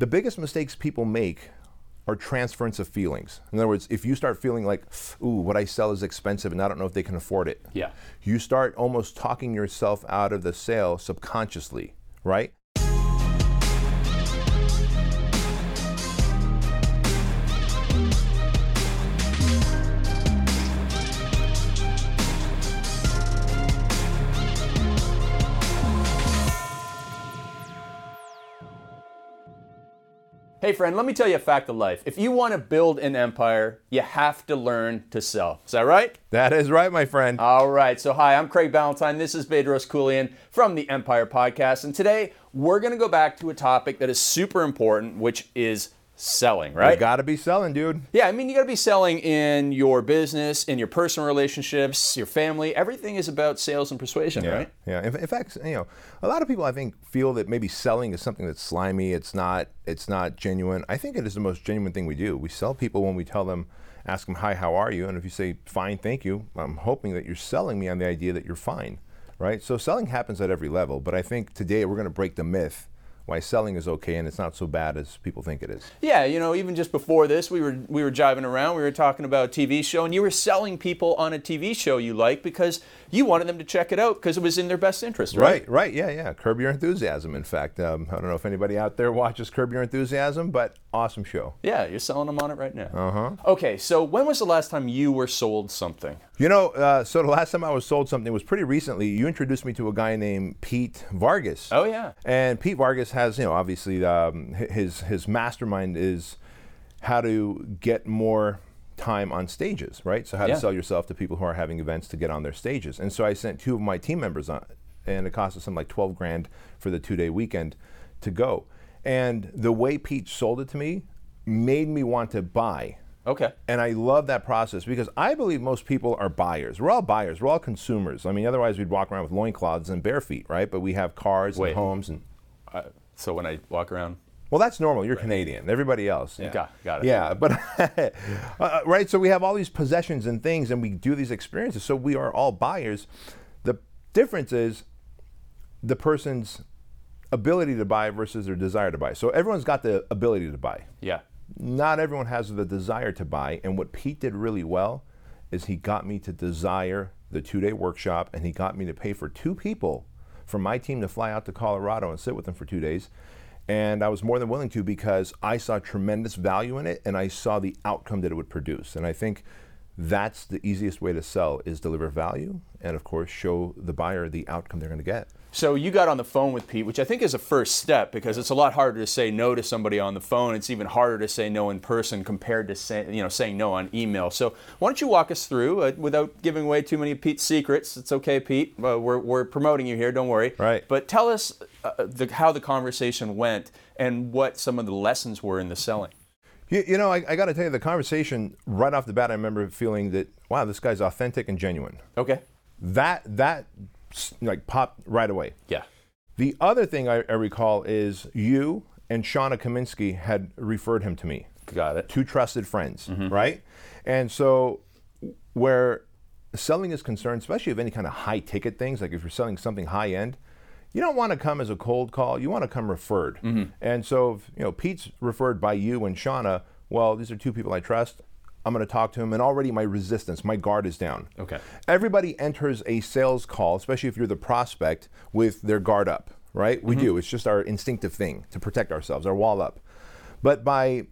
the biggest mistakes people make are transference of feelings. In other words, if you start feeling like, ooh, what I sell is expensive and I don't know if they can afford it, Yeah. you start almost talking yourself out of the sale subconsciously, right? Hey, friend, let me tell you a fact of life. If you want to build an empire, you have to learn to sell. Is that right? That is right, my friend. All right. So, hi, I'm Craig Ballantyne. This is Bedros Keuilian from the Empire Podcast. And today we're going to go back to a topic that is super important, which is selling, right? You gotta be selling, dude. Yeah, I mean, you got to be selling in your business, in your personal relationships, your family. Everything is about sales and persuasion, right? Yeah. In, in fact, you know, a lot of people I think feel that maybe selling is something that's slimy. It's not. It's not genuine. I think it is the most genuine thing we do. We sell people when we tell them, ask them, "Hi, how are you?" And if you say, "Fine, thank you," I'm hoping that you're selling me on the idea that you're fine, right? So selling happens at every level. But I think today we're going to break the myth why selling is okay and it's not so bad as people think it is. Yeah, you know, even just before this, we were we were jiving around. We were talking about a TV show, and you were selling people on a TV show you like because you wanted them to check it out because it was in their best interest, right? Right, right, yeah, yeah. Curb Your Enthusiasm. In fact, um, I don't know if anybody out there watches Curb Your Enthusiasm, but awesome show. Yeah, you're selling them on it right now. Uh huh. Okay, so when was the last time you were sold something? You know, uh, so the last time I was sold something was pretty recently. You introduced me to a guy named Pete Vargas. Oh yeah. And Pete Vargas has, you know, obviously um, his his mastermind is how to get more time on stages, right? So how Yeah. to sell yourself to people who are having events to get on their stages. And so I sent two of my team members on, and it cost us something like 12 grand for the two day weekend to go. And the way Pete sold it to me made me want to buy. Okay. And I love that process because I believe most people are buyers. We're all buyers. We're all consumers. I mean, otherwise we'd walk around with loincloths and bare feet, right? But we have cars Wait. and homes and Uh, so when I walk around, well, that's normal. You're Canadian. Everybody else. Yeah. Got- got it. Yeah, but uh, right. So we have all these possessions and things, and we do these experiences. So we are all buyers. The difference is the person's ability to buy versus their desire to buy. So everyone's got the ability to buy. yeah. Not everyone has the desire to buy. And what Pete did really well is he got me to desire the two-day workshop, and he got me to pay for two people from my team to fly out to Colorado and sit with them for two days. And I was more than willing to because I saw tremendous value in it and I saw the outcome that it would produce. And I think that's the easiest way to sell is deliver value and of course show the buyer the outcome they're going to get. So you got on the phone with Pete, which I think is a first step because it's a lot harder to say no to somebody on the phone. It's even harder to say no in person compared to say, you know saying no on email. So why don't you walk us through uh, without giving away too many of Pete's secrets? It's okay, Pete. Uh, we're, we're promoting you here. Don't worry. Right. But tell us uh, the, how the conversation went and what some of the lessons were in the selling. You, you know, I, I got to tell you, the conversation right off the bat, I remember feeling that, wow, this guy's authentic and genuine. Okay. That that like popped right away. Yeah. The other thing I, I recall is you and Shauna Kaminsky had referred him to me, Got it. two trusted friends, mm-hmm. right? And so, where selling is concerned, especially of any kind of high ticket things, like if you're selling something high end, you don't want to come as a cold call. You want to come referred. Mm-hmm. And so, if, you know, Pete's referred by you and Shauna. Well, these are two people I trust. I'm going to talk to him, and already my resistance, my guard is down. Okay. Everybody enters a sales call, especially if you're the prospect, with their guard up, right? We mm-hmm. do. It's just our instinctive thing to protect ourselves, our wall up. But by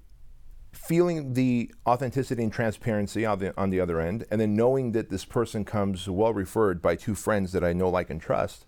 feeling the authenticity and transparency on the, on the other end, and then knowing that this person comes well referred by two friends that I know, like, and trust,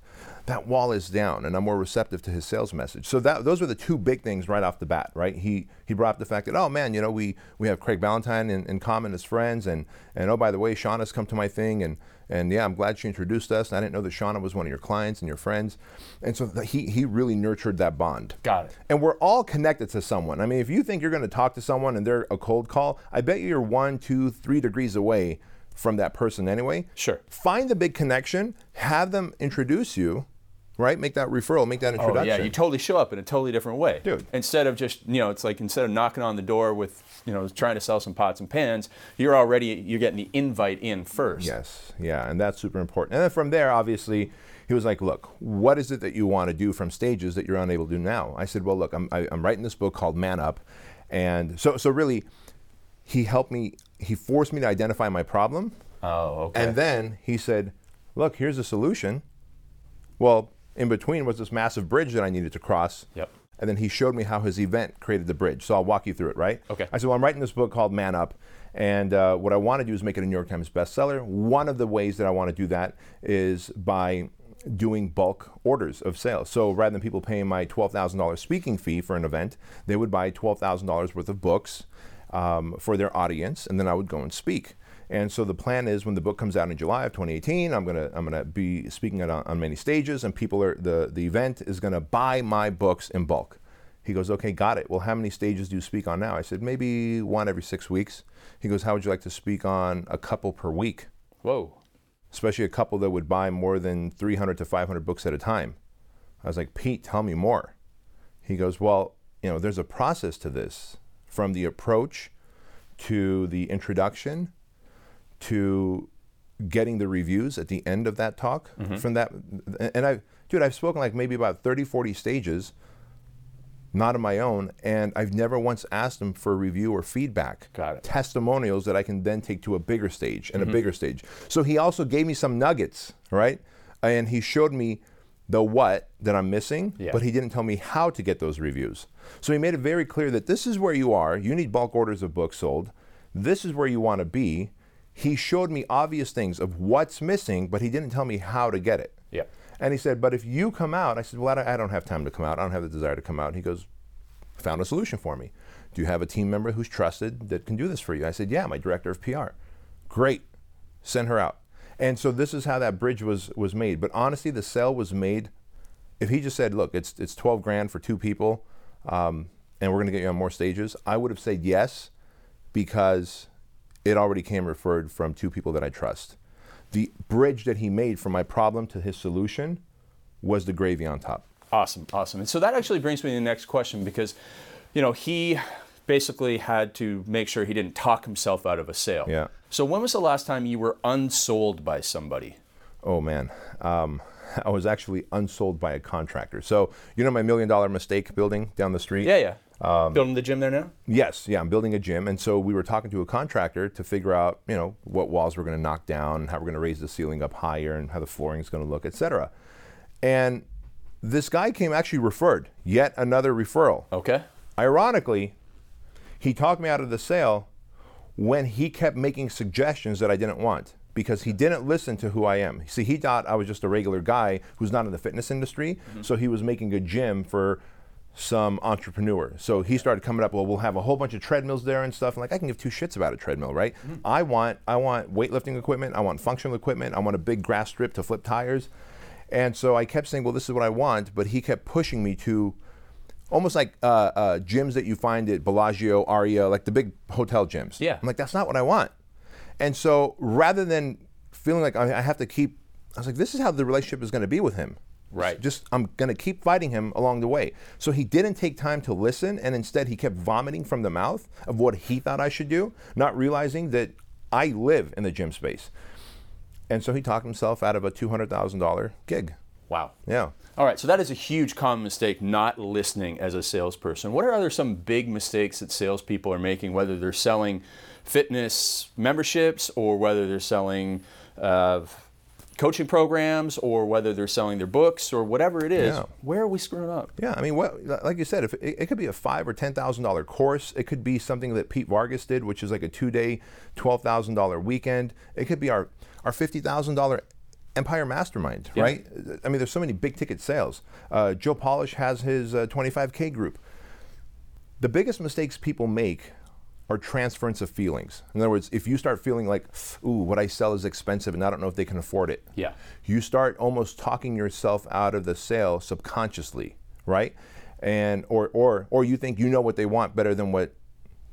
that wall is down, and I'm more receptive to his sales message. So that those were the two big things right off the bat, right? He he brought up the fact that oh man, you know we we have Craig Ballantyne in, in common as friends, and and oh by the way, Shauna's come to my thing, and and yeah, I'm glad she introduced us. I didn't know that Shauna was one of your clients and your friends, and so th- he he really nurtured that bond. Got it. And we're all connected to someone. I mean, if you think you're going to talk to someone and they're a cold call, I bet you you're one, two, three degrees away from that person anyway. Sure. Find the big connection, have them introduce you, right? Make that referral, make that introduction. Oh yeah, you totally show up in a totally different way, Dude. Instead of just you know, it's like instead of knocking on the door with you know trying to sell some pots and pans, you're already you're getting the invite in first. Yes, yeah, and that's super important. And then from there, obviously, He was like, "Look, what is it that you want to do from stages that you're unable to do now?" I said, "Well, look, I'm, I, I'm writing this book called Man Up, and so so really, he helped me. He forced me to identify my problem, Oh, okay. and then he said, "Look, here's a solution." Well, in between was this massive bridge that I needed to cross. Yep. And then he showed me how his event created the bridge. So I'll walk you through it, right? Okay. I said, well, I'm writing this book called Man Up, and uh, what I want to do is make it a New York Times bestseller. One of the ways that I want to do that is by doing bulk orders of sales. So rather than people paying my $12,000 speaking fee for an event, they would buy $12,000 worth of books um, for their audience, and then I would go and speak. And so the plan is when the book comes out in July of 2018, I'm gonna I'm gonna be speaking it on, on many stages, and people are the the event is gonna buy my books in bulk. He goes, okay, got it. Well, how many stages do you speak on now? I said maybe one every six weeks. He goes, how would you like to speak on a couple per week? Whoa. Especially a couple that would buy more than 300 to 500 books at a time. I was like, Pete, tell me more. He goes, well, you know, there's a process to this, from the approach to the introduction to getting the reviews at the end of that talk mm-hmm. from that and i dude i've spoken like maybe about 30 40 stages not on my own and i've never once asked them for a review or feedback. Got it. testimonials that i can then take to a bigger stage and a mm-hmm. bigger stage. So he also gave me some nuggets right? And he showed me the what that i'm missing Yeah. but he didn't tell me how to get those reviews. So he made it very clear that this is where you are. You need bulk orders of books sold. This is where you want to be he showed me obvious things of what's missing but he didn't tell me how to get it Yep. and he said, but if you come out, I said, well, I don't, have time to come out. I don't have the desire to come out. He goes, found a solution for me. Do you have a team member who's trusted that can do this for you? I said, yeah, my director of PR. Great. Send her out. And so this is how that bridge was was made. But honestly, the sale was made. If he just said, look, it's it's 12 grand for two people, um, and we're going to get you on more stages, I would have said yes, because it already came referred from two people that I trust. The bridge that he made from my problem to his solution was the gravy on top. Awesome, awesome. And so that actually brings me to the next question because, you know, he basically had to make sure he didn't talk himself out of a sale. Yeah. So when was the last time you were unsold by somebody? Oh man, um, I was actually unsold by a contractor. So you know my million dollar mistake building down the street. Yeah, yeah. Um, Building the gym there now? Yes, yeah, I'm building a gym, and so we were talking to a contractor to figure out, you know, what walls we're going to knock down, how we're going to raise the ceiling up higher, and how the flooring is going to look, etc. And this guy came actually referred, yet another referral. Okay. Ironically, he talked me out of the sale when he kept making suggestions that I didn't want because he didn't listen to who I am. See, he thought I was just a regular guy who's not in the fitness industry, so he was making a gym for some entrepreneur. So he started coming up, well, we'll have a whole bunch of treadmills there and stuff. And like I can give two shits about a treadmill, right? I want I want weightlifting equipment, I want functional equipment, I want a big grass strip to flip tires. And so I kept saying, well, this is what I want, but he kept pushing me to almost like uh, uh, gyms that you find at Bellagio, Aria, like the big hotel gyms. Yeah. I'm like, that's not what I want. And so rather than feeling like I have to keep, I was like, this is how the relationship is going to be with him. Right. Just I'm going to keep fighting him along the way. So he didn't take time to listen, and instead he kept vomiting from the mouth of what he thought I should do, not realizing that I live in the gym space. And so he talked himself out of a $200,000 gig. Wow. Yeah. All right, so that is a huge common mistake, not listening as a salesperson. What are other some big mistakes that salespeople are making, whether they're selling fitness memberships or whether they're selling uh, coaching programs or whether they're selling their books or whatever it is? Yeah. Where are we screwing up? Yeah, I mean, what, like you said, if it, it could be a five or ten thousand dollar course. It could be something that Pete Vargas did, which is like a two day, twelve thousand dollar weekend. It could be our our fifty thousand dollar Empire Mastermind, Yeah. right? I mean, there's so many big ticket sales. Uh, Joe Polish has his uh, 25k group. The biggest mistakes people make are transference of feelings. In other words, if you start feeling like, ooh, what I sell is expensive and I don't know if they can afford it, Yeah. you start almost talking yourself out of the sale subconsciously, right? And or or or you think you know what they want better than what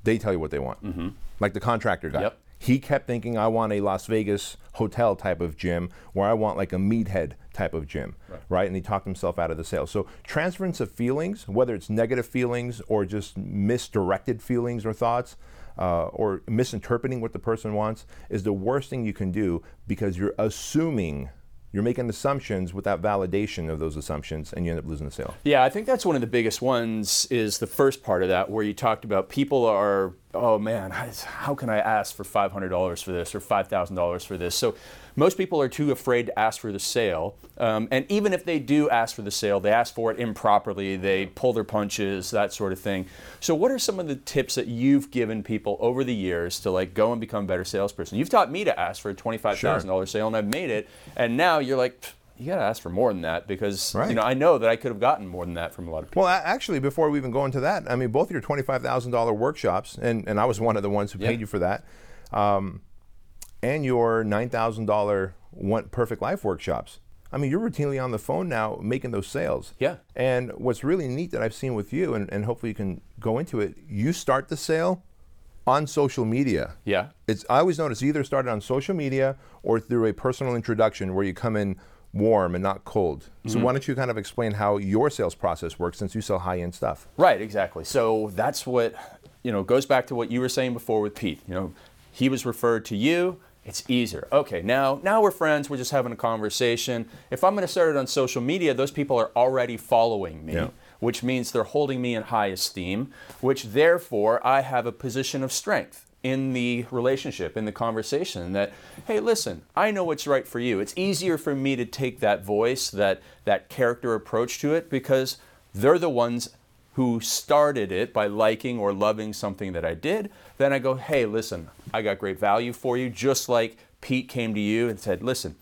they tell you what they want. Mm-hmm. Like the contractor guy. Yep. He kept thinking I want a Las Vegas hotel type of gym where I want like a meathead type of gym, right? And he talked himself out of the sale. So transference of feelings, whether it's negative feelings or just misdirected feelings or thoughts, uh, or misinterpreting what the person wants, is the worst thing you can do because you're assuming you're making assumptions without validation of those assumptions, and you end up losing the sale. Yeah, I think that's one of the biggest ones is the first part of that where you talked about people are, oh man, how can I ask for $500 for this or $5,000 for this? So most people are too afraid to ask for the sale. Um, and even if they do ask for the sale, they ask for it improperly, they pull their punches, that sort of thing. So what are some of the tips that you've given people over the years to like go and become a better salesperson? You've taught me to ask for a $25,000 sure. sale and I've made it. And now you're like, you got to ask for more than that because right. you know I know that I could have gotten more than that from a lot of people. Well, actually, before we even go into that, I mean, both your twenty-five thousand dollar workshops, and, and I was one of the ones who paid you for that, um, and your nine thousand dollar one perfect life workshops. I mean, you're routinely on the phone now making those sales. Yeah. And what's really neat that I've seen with you, and, and hopefully you can go into it, you start the sale on social media. Yeah. It's I always notice either started on social media or through a personal introduction where you come in warm and not cold. Mm-hmm. So why don't you kind of explain how your sales process works since you sell high end stuff? Right, exactly. So that's what you know goes back to what you were saying before with Pete. You know, he was referred to you it's easier. Okay, now now we're friends. We're just having a conversation. If I'm going to start it on social media, those people are already following me, yeah. which means they're holding me in high esteem. Which therefore I have a position of strength in the relationship, in the conversation. That hey, listen, I know what's right for you. It's easier for me to take that voice, that that character approach to it, because they're the ones who started it by liking or loving something that I did, then I go, hey, listen, I got great value for you, just like Pete came to you and said, listen,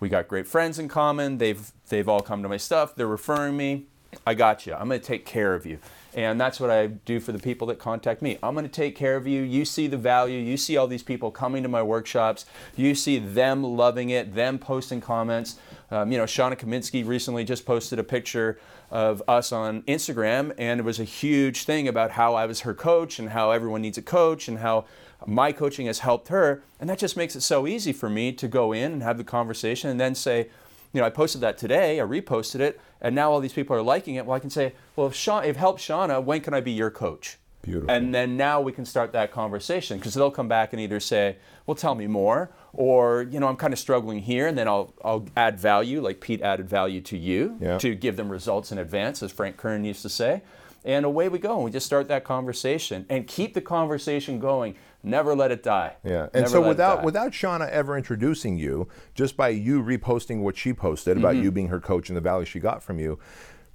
we got great friends in common. They've they've all come to my stuff. They're referring me. I got you. I'm going to take care of you. And that's what I do for the people that contact me. I'm going to take care of you. You see the value. You see all these people coming to my workshops. You see them loving it, them posting comments. Um, you know, Shauna Kaminsky recently just posted a picture of us on Instagram, and it was a huge thing about how I was her coach and how everyone needs a coach and how my coaching has helped her. And that just makes it so easy for me to go in and have the conversation and then say, you know, I posted that today, I reposted it, and now all these people are liking it. Well, I can say, well, if, Sha- if help Shauna, when can I be your coach? Beautiful. And then now we can start that conversation because they'll come back and either say, well, tell me more, or, you know, I'm kind of struggling here, and then I'll, I'll add value, like Pete added value to you, yeah. to give them results in advance, as Frank Kern used to say. And away we go. And we just start that conversation and keep the conversation going. Never let it die. Yeah. And Never so without without Shauna ever introducing you, just by you reposting what she posted about mm-hmm. you being her coach and the value she got from you,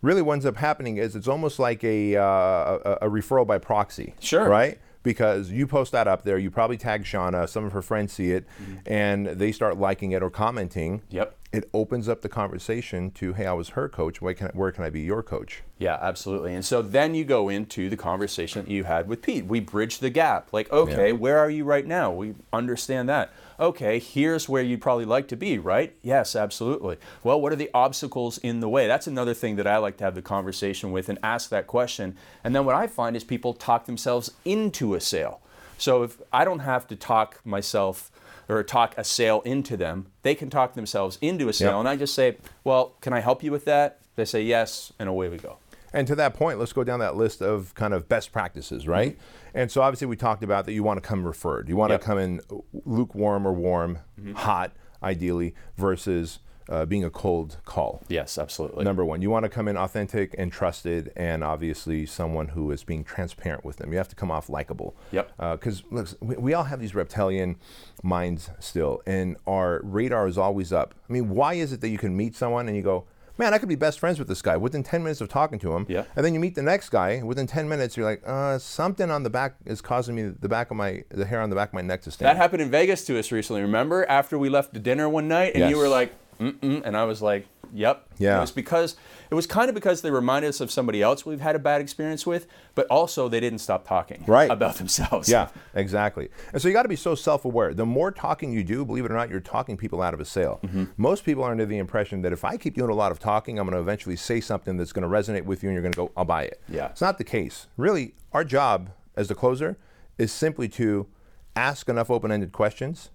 really what ends up happening is it's almost like a, uh, a, a referral by proxy. Sure. Right? Because you post that up there. You probably tag Shauna. Some of her friends see it, mm-hmm. and they start liking it or commenting. Yep. It opens up the conversation to, "Hey, I was her coach. Where can I, where can I be your coach?" Yeah, absolutely. And so then you go into the conversation that you had with Pete. We bridge the gap. Like, okay, yeah. where are you right now? We understand that okay, here's where you'd probably like to be, right? Yes, absolutely. Well, what are the obstacles in the way? That's another thing that I like to have the conversation with and ask that question. And then what I find is people talk themselves into a sale. So if I don't have to talk myself or talk a sale into them, they can talk themselves into a sale. Yep. And I just say, well, can I help you with that? They say yes, and away we go. And to that point, let's go down that list of kind of best practices, right? Mm-hmm. And so obviously we talked about that you want to come referred. You want yep. to come in lukewarm or warm, mm-hmm. hot, ideally, versus uh, being a cold call. Yes, absolutely. Number one, you want to come in authentic and trusted, and obviously someone who is being transparent with them. You have to come off likable. Yep. Because uh, look, we, we, all have these reptilian minds still, and our radar is always up. I mean, why is it that you can meet someone and you go, man, I could be best friends with this guy within 10 minutes of talking to him. Yeah. And then you meet the next guy. Within 10 minutes, you're like, uh, something on the back is causing me the back of my, the hair on the back of my neck to stand. That happened in Vegas to us recently. Remember after we left the dinner one night and yes. you were like, mm-mm, and I was like, Yep. Yeah. It was because it was kind of because they reminded us of somebody else we've had a bad experience with, but also they didn't stop talking right. about themselves. Yeah, exactly. And so you got to be so self-aware. The more talking you do, believe it or not, you're talking people out of a sale. Mm-hmm. Most people are under the impression that if I keep doing a lot of talking, I'm going to eventually say something that's going to resonate with you, and you're going to go, "I'll buy it." Yeah. It's not the case. Really, our job as the closer is simply to ask enough open-ended questions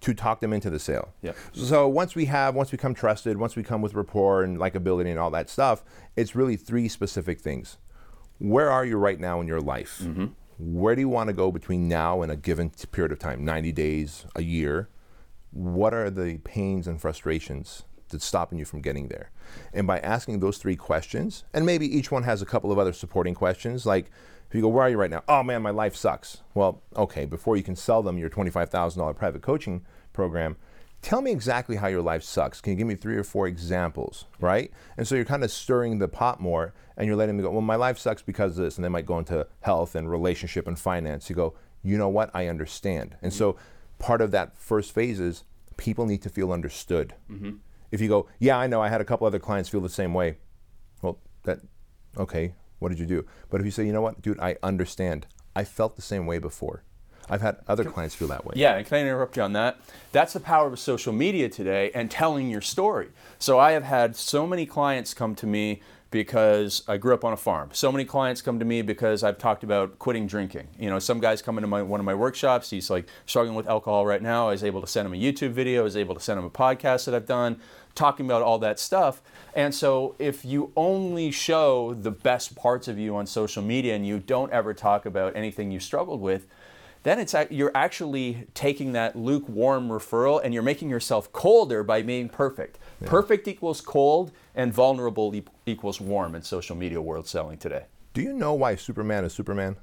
to talk them into the sale. Yep. So once we have, once we become trusted, once we come with rapport and likability and all that stuff, it's really three specific things. Where are you right now in your life? Mm-hmm. Where do you want to go between now and a given period of time, 90 days, a year? What are the pains and frustrations that's stopping you from getting there? And by asking those three questions, and maybe each one has a couple of other supporting questions, like if you go, Where are you right now? Oh man, my life sucks. Well, okay, before you can sell them your $25,000 private coaching program, tell me exactly how your life sucks. Can you give me three or four examples, right? And so you're kind of stirring the pot more and you're letting them go, well, my life sucks because of this. And they might go into health and relationship and finance. You go, you know what? I understand. And so part of that first phase is people need to feel understood. Mm-hmm. If you go, yeah, I know, I had a couple other clients feel the same way. Well, that, okay, what did you do? But if you say, you know what, dude, I understand. I felt the same way before. I've had other clients feel that way. Yeah, and can I interrupt you on that? That's the power of social media today and telling your story. So I have had so many clients come to me because I grew up on a farm. So many clients come to me because I've talked about quitting drinking. You know, some guys come into my, one of my workshops, he's like struggling with alcohol right now. I was able to send him a YouTube video, I was able to send him a podcast that I've done talking about all that stuff. And so if you only show the best parts of you on social media and you don't ever talk about anything you struggled with, then it's you're actually taking that lukewarm referral and you're making yourself colder by being perfect. Yeah. Perfect equals cold, and vulnerable e- equals warm in social media world selling today. Do you know why Superman is Superman?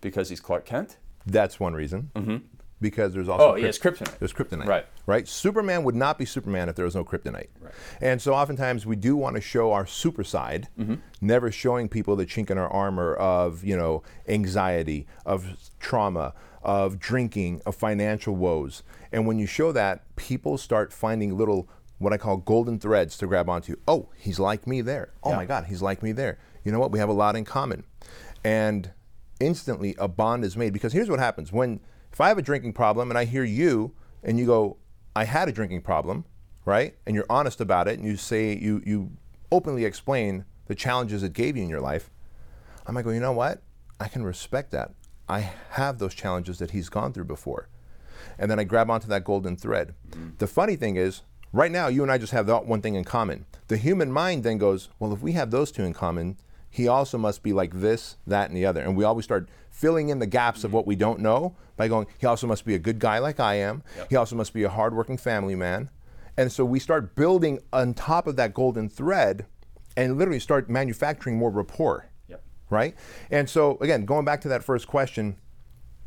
Because he's Clark Kent. That's one reason. Mm-hmm. Because there's also oh, has kryptonite. There's kryptonite. Right. Right. Superman would not be Superman if there was no kryptonite. Right. And so oftentimes we do want to show our super side, mm-hmm. never showing people the chink in our armor of you know anxiety, of trauma, of drinking, of financial woes. And when you show that, people start finding little what I call golden threads to grab onto. Oh, he's like me there. Oh yeah. my God, he's like me there. You know what? We have a lot in common. And instantly a bond is made because here's what happens when if I have a drinking problem and I hear you and you go, I had a drinking problem, right? And you're honest about it and you say you you openly explain the challenges it gave you in your life, I might go, you know what? I can respect that. I have those challenges that he's gone through before. And then I grab onto that golden thread. Mm-hmm. The funny thing is, right now, you and I just have that one thing in common. The human mind then goes, well, if we have those two in common, he also must be like this, that, and the other. And we always start filling in the gaps mm-hmm. of what we don't know by going, he also must be a good guy like I am. Yep. He also must be a hardworking family man. And so we start building on top of that golden thread and literally start manufacturing more rapport Yep. right? And so again, going back to that first question,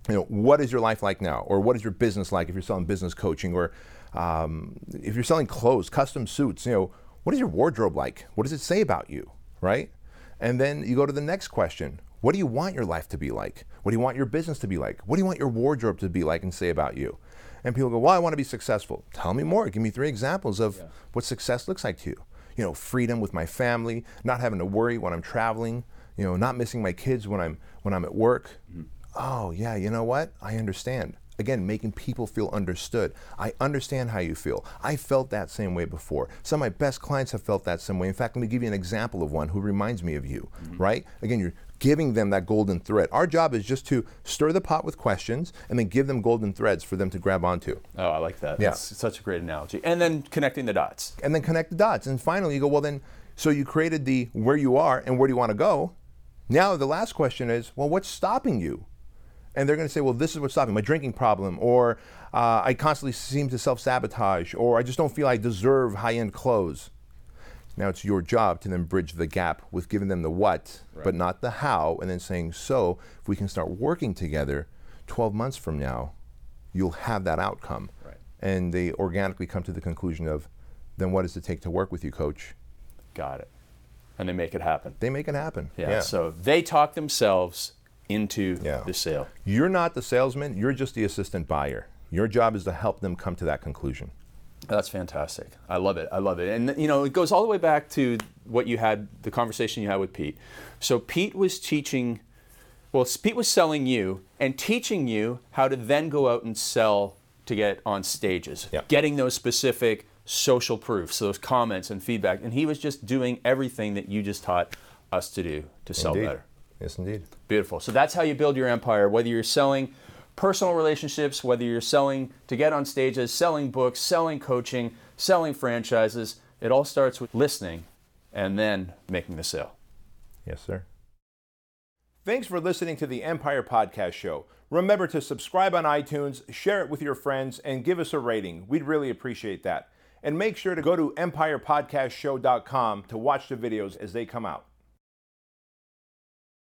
you know, what is your life like now, or what is your business like if you're selling business coaching, or um, if you're selling clothes, custom suits, you know, what is your wardrobe like? What does it say about you, right? And then you go to the next question. What do you want your life to be like? What do you want your business to be like? What do you want your wardrobe to be like and say about you? And people go, Well, I want to be successful. Tell me more. Give me three examples of yeah. what success looks like to you. You know, freedom with my family, not having to worry when I'm traveling, you know, not missing my kids when I'm when I'm at work. Mm-hmm. Oh yeah, you know what? I understand. Again, making people feel understood. I understand how you feel. I felt that same way before. Some of my best clients have felt that same way. In fact, let me give you an example of one who reminds me of you, mm-hmm. right? Again, you're giving them that golden thread. Our job is just to stir the pot with questions and then give them golden threads for them to grab onto. Oh, I like that. Yeah. That's such a great analogy. And then connecting the dots. And then connect the dots. And finally, you go, well, then, so you created the where you are and where do you want to go? Now, the last question is, well, what's stopping you? And they're going to say, well, this is what's stopping me, my drinking problem, or uh, I constantly seem to self sabotage, or I just don't feel I deserve high end clothes. Now it's your job to then bridge the gap with giving them the what, right. but not the how, and then saying, so if we can start working together 12 months from now, you'll have that outcome. Right. And they organically come to the conclusion of, then what does it take to work with you, coach? Got it and they make it happen. They make it happen. Yeah. yeah. So they talk themselves into yeah. the sale. You're not the salesman. You're just the assistant buyer. Your job is to help them come to that conclusion. That's fantastic. I love it. I love it. And you know, it goes all the way back to what you had, the conversation you had with Pete. So Pete was teaching, well, Pete was selling you and teaching you how to then go out and sell to get on stages, yeah. getting those specific social proofs, those comments and feedback. And he was just doing everything that you just taught us to do to sell indeed. better. Yes, indeed. Beautiful. So that's how you build your empire, whether you're selling personal relationships, whether you're selling to get on stages, selling books, selling coaching, selling franchises. It all starts with listening and then making the sale. Yes, sir. Thanks for listening to the Empire Podcast Show. Remember to subscribe on iTunes, share it with your friends, and give us a rating. We'd really appreciate that. And make sure to go to empirepodcastshow.com to watch the videos as they come out.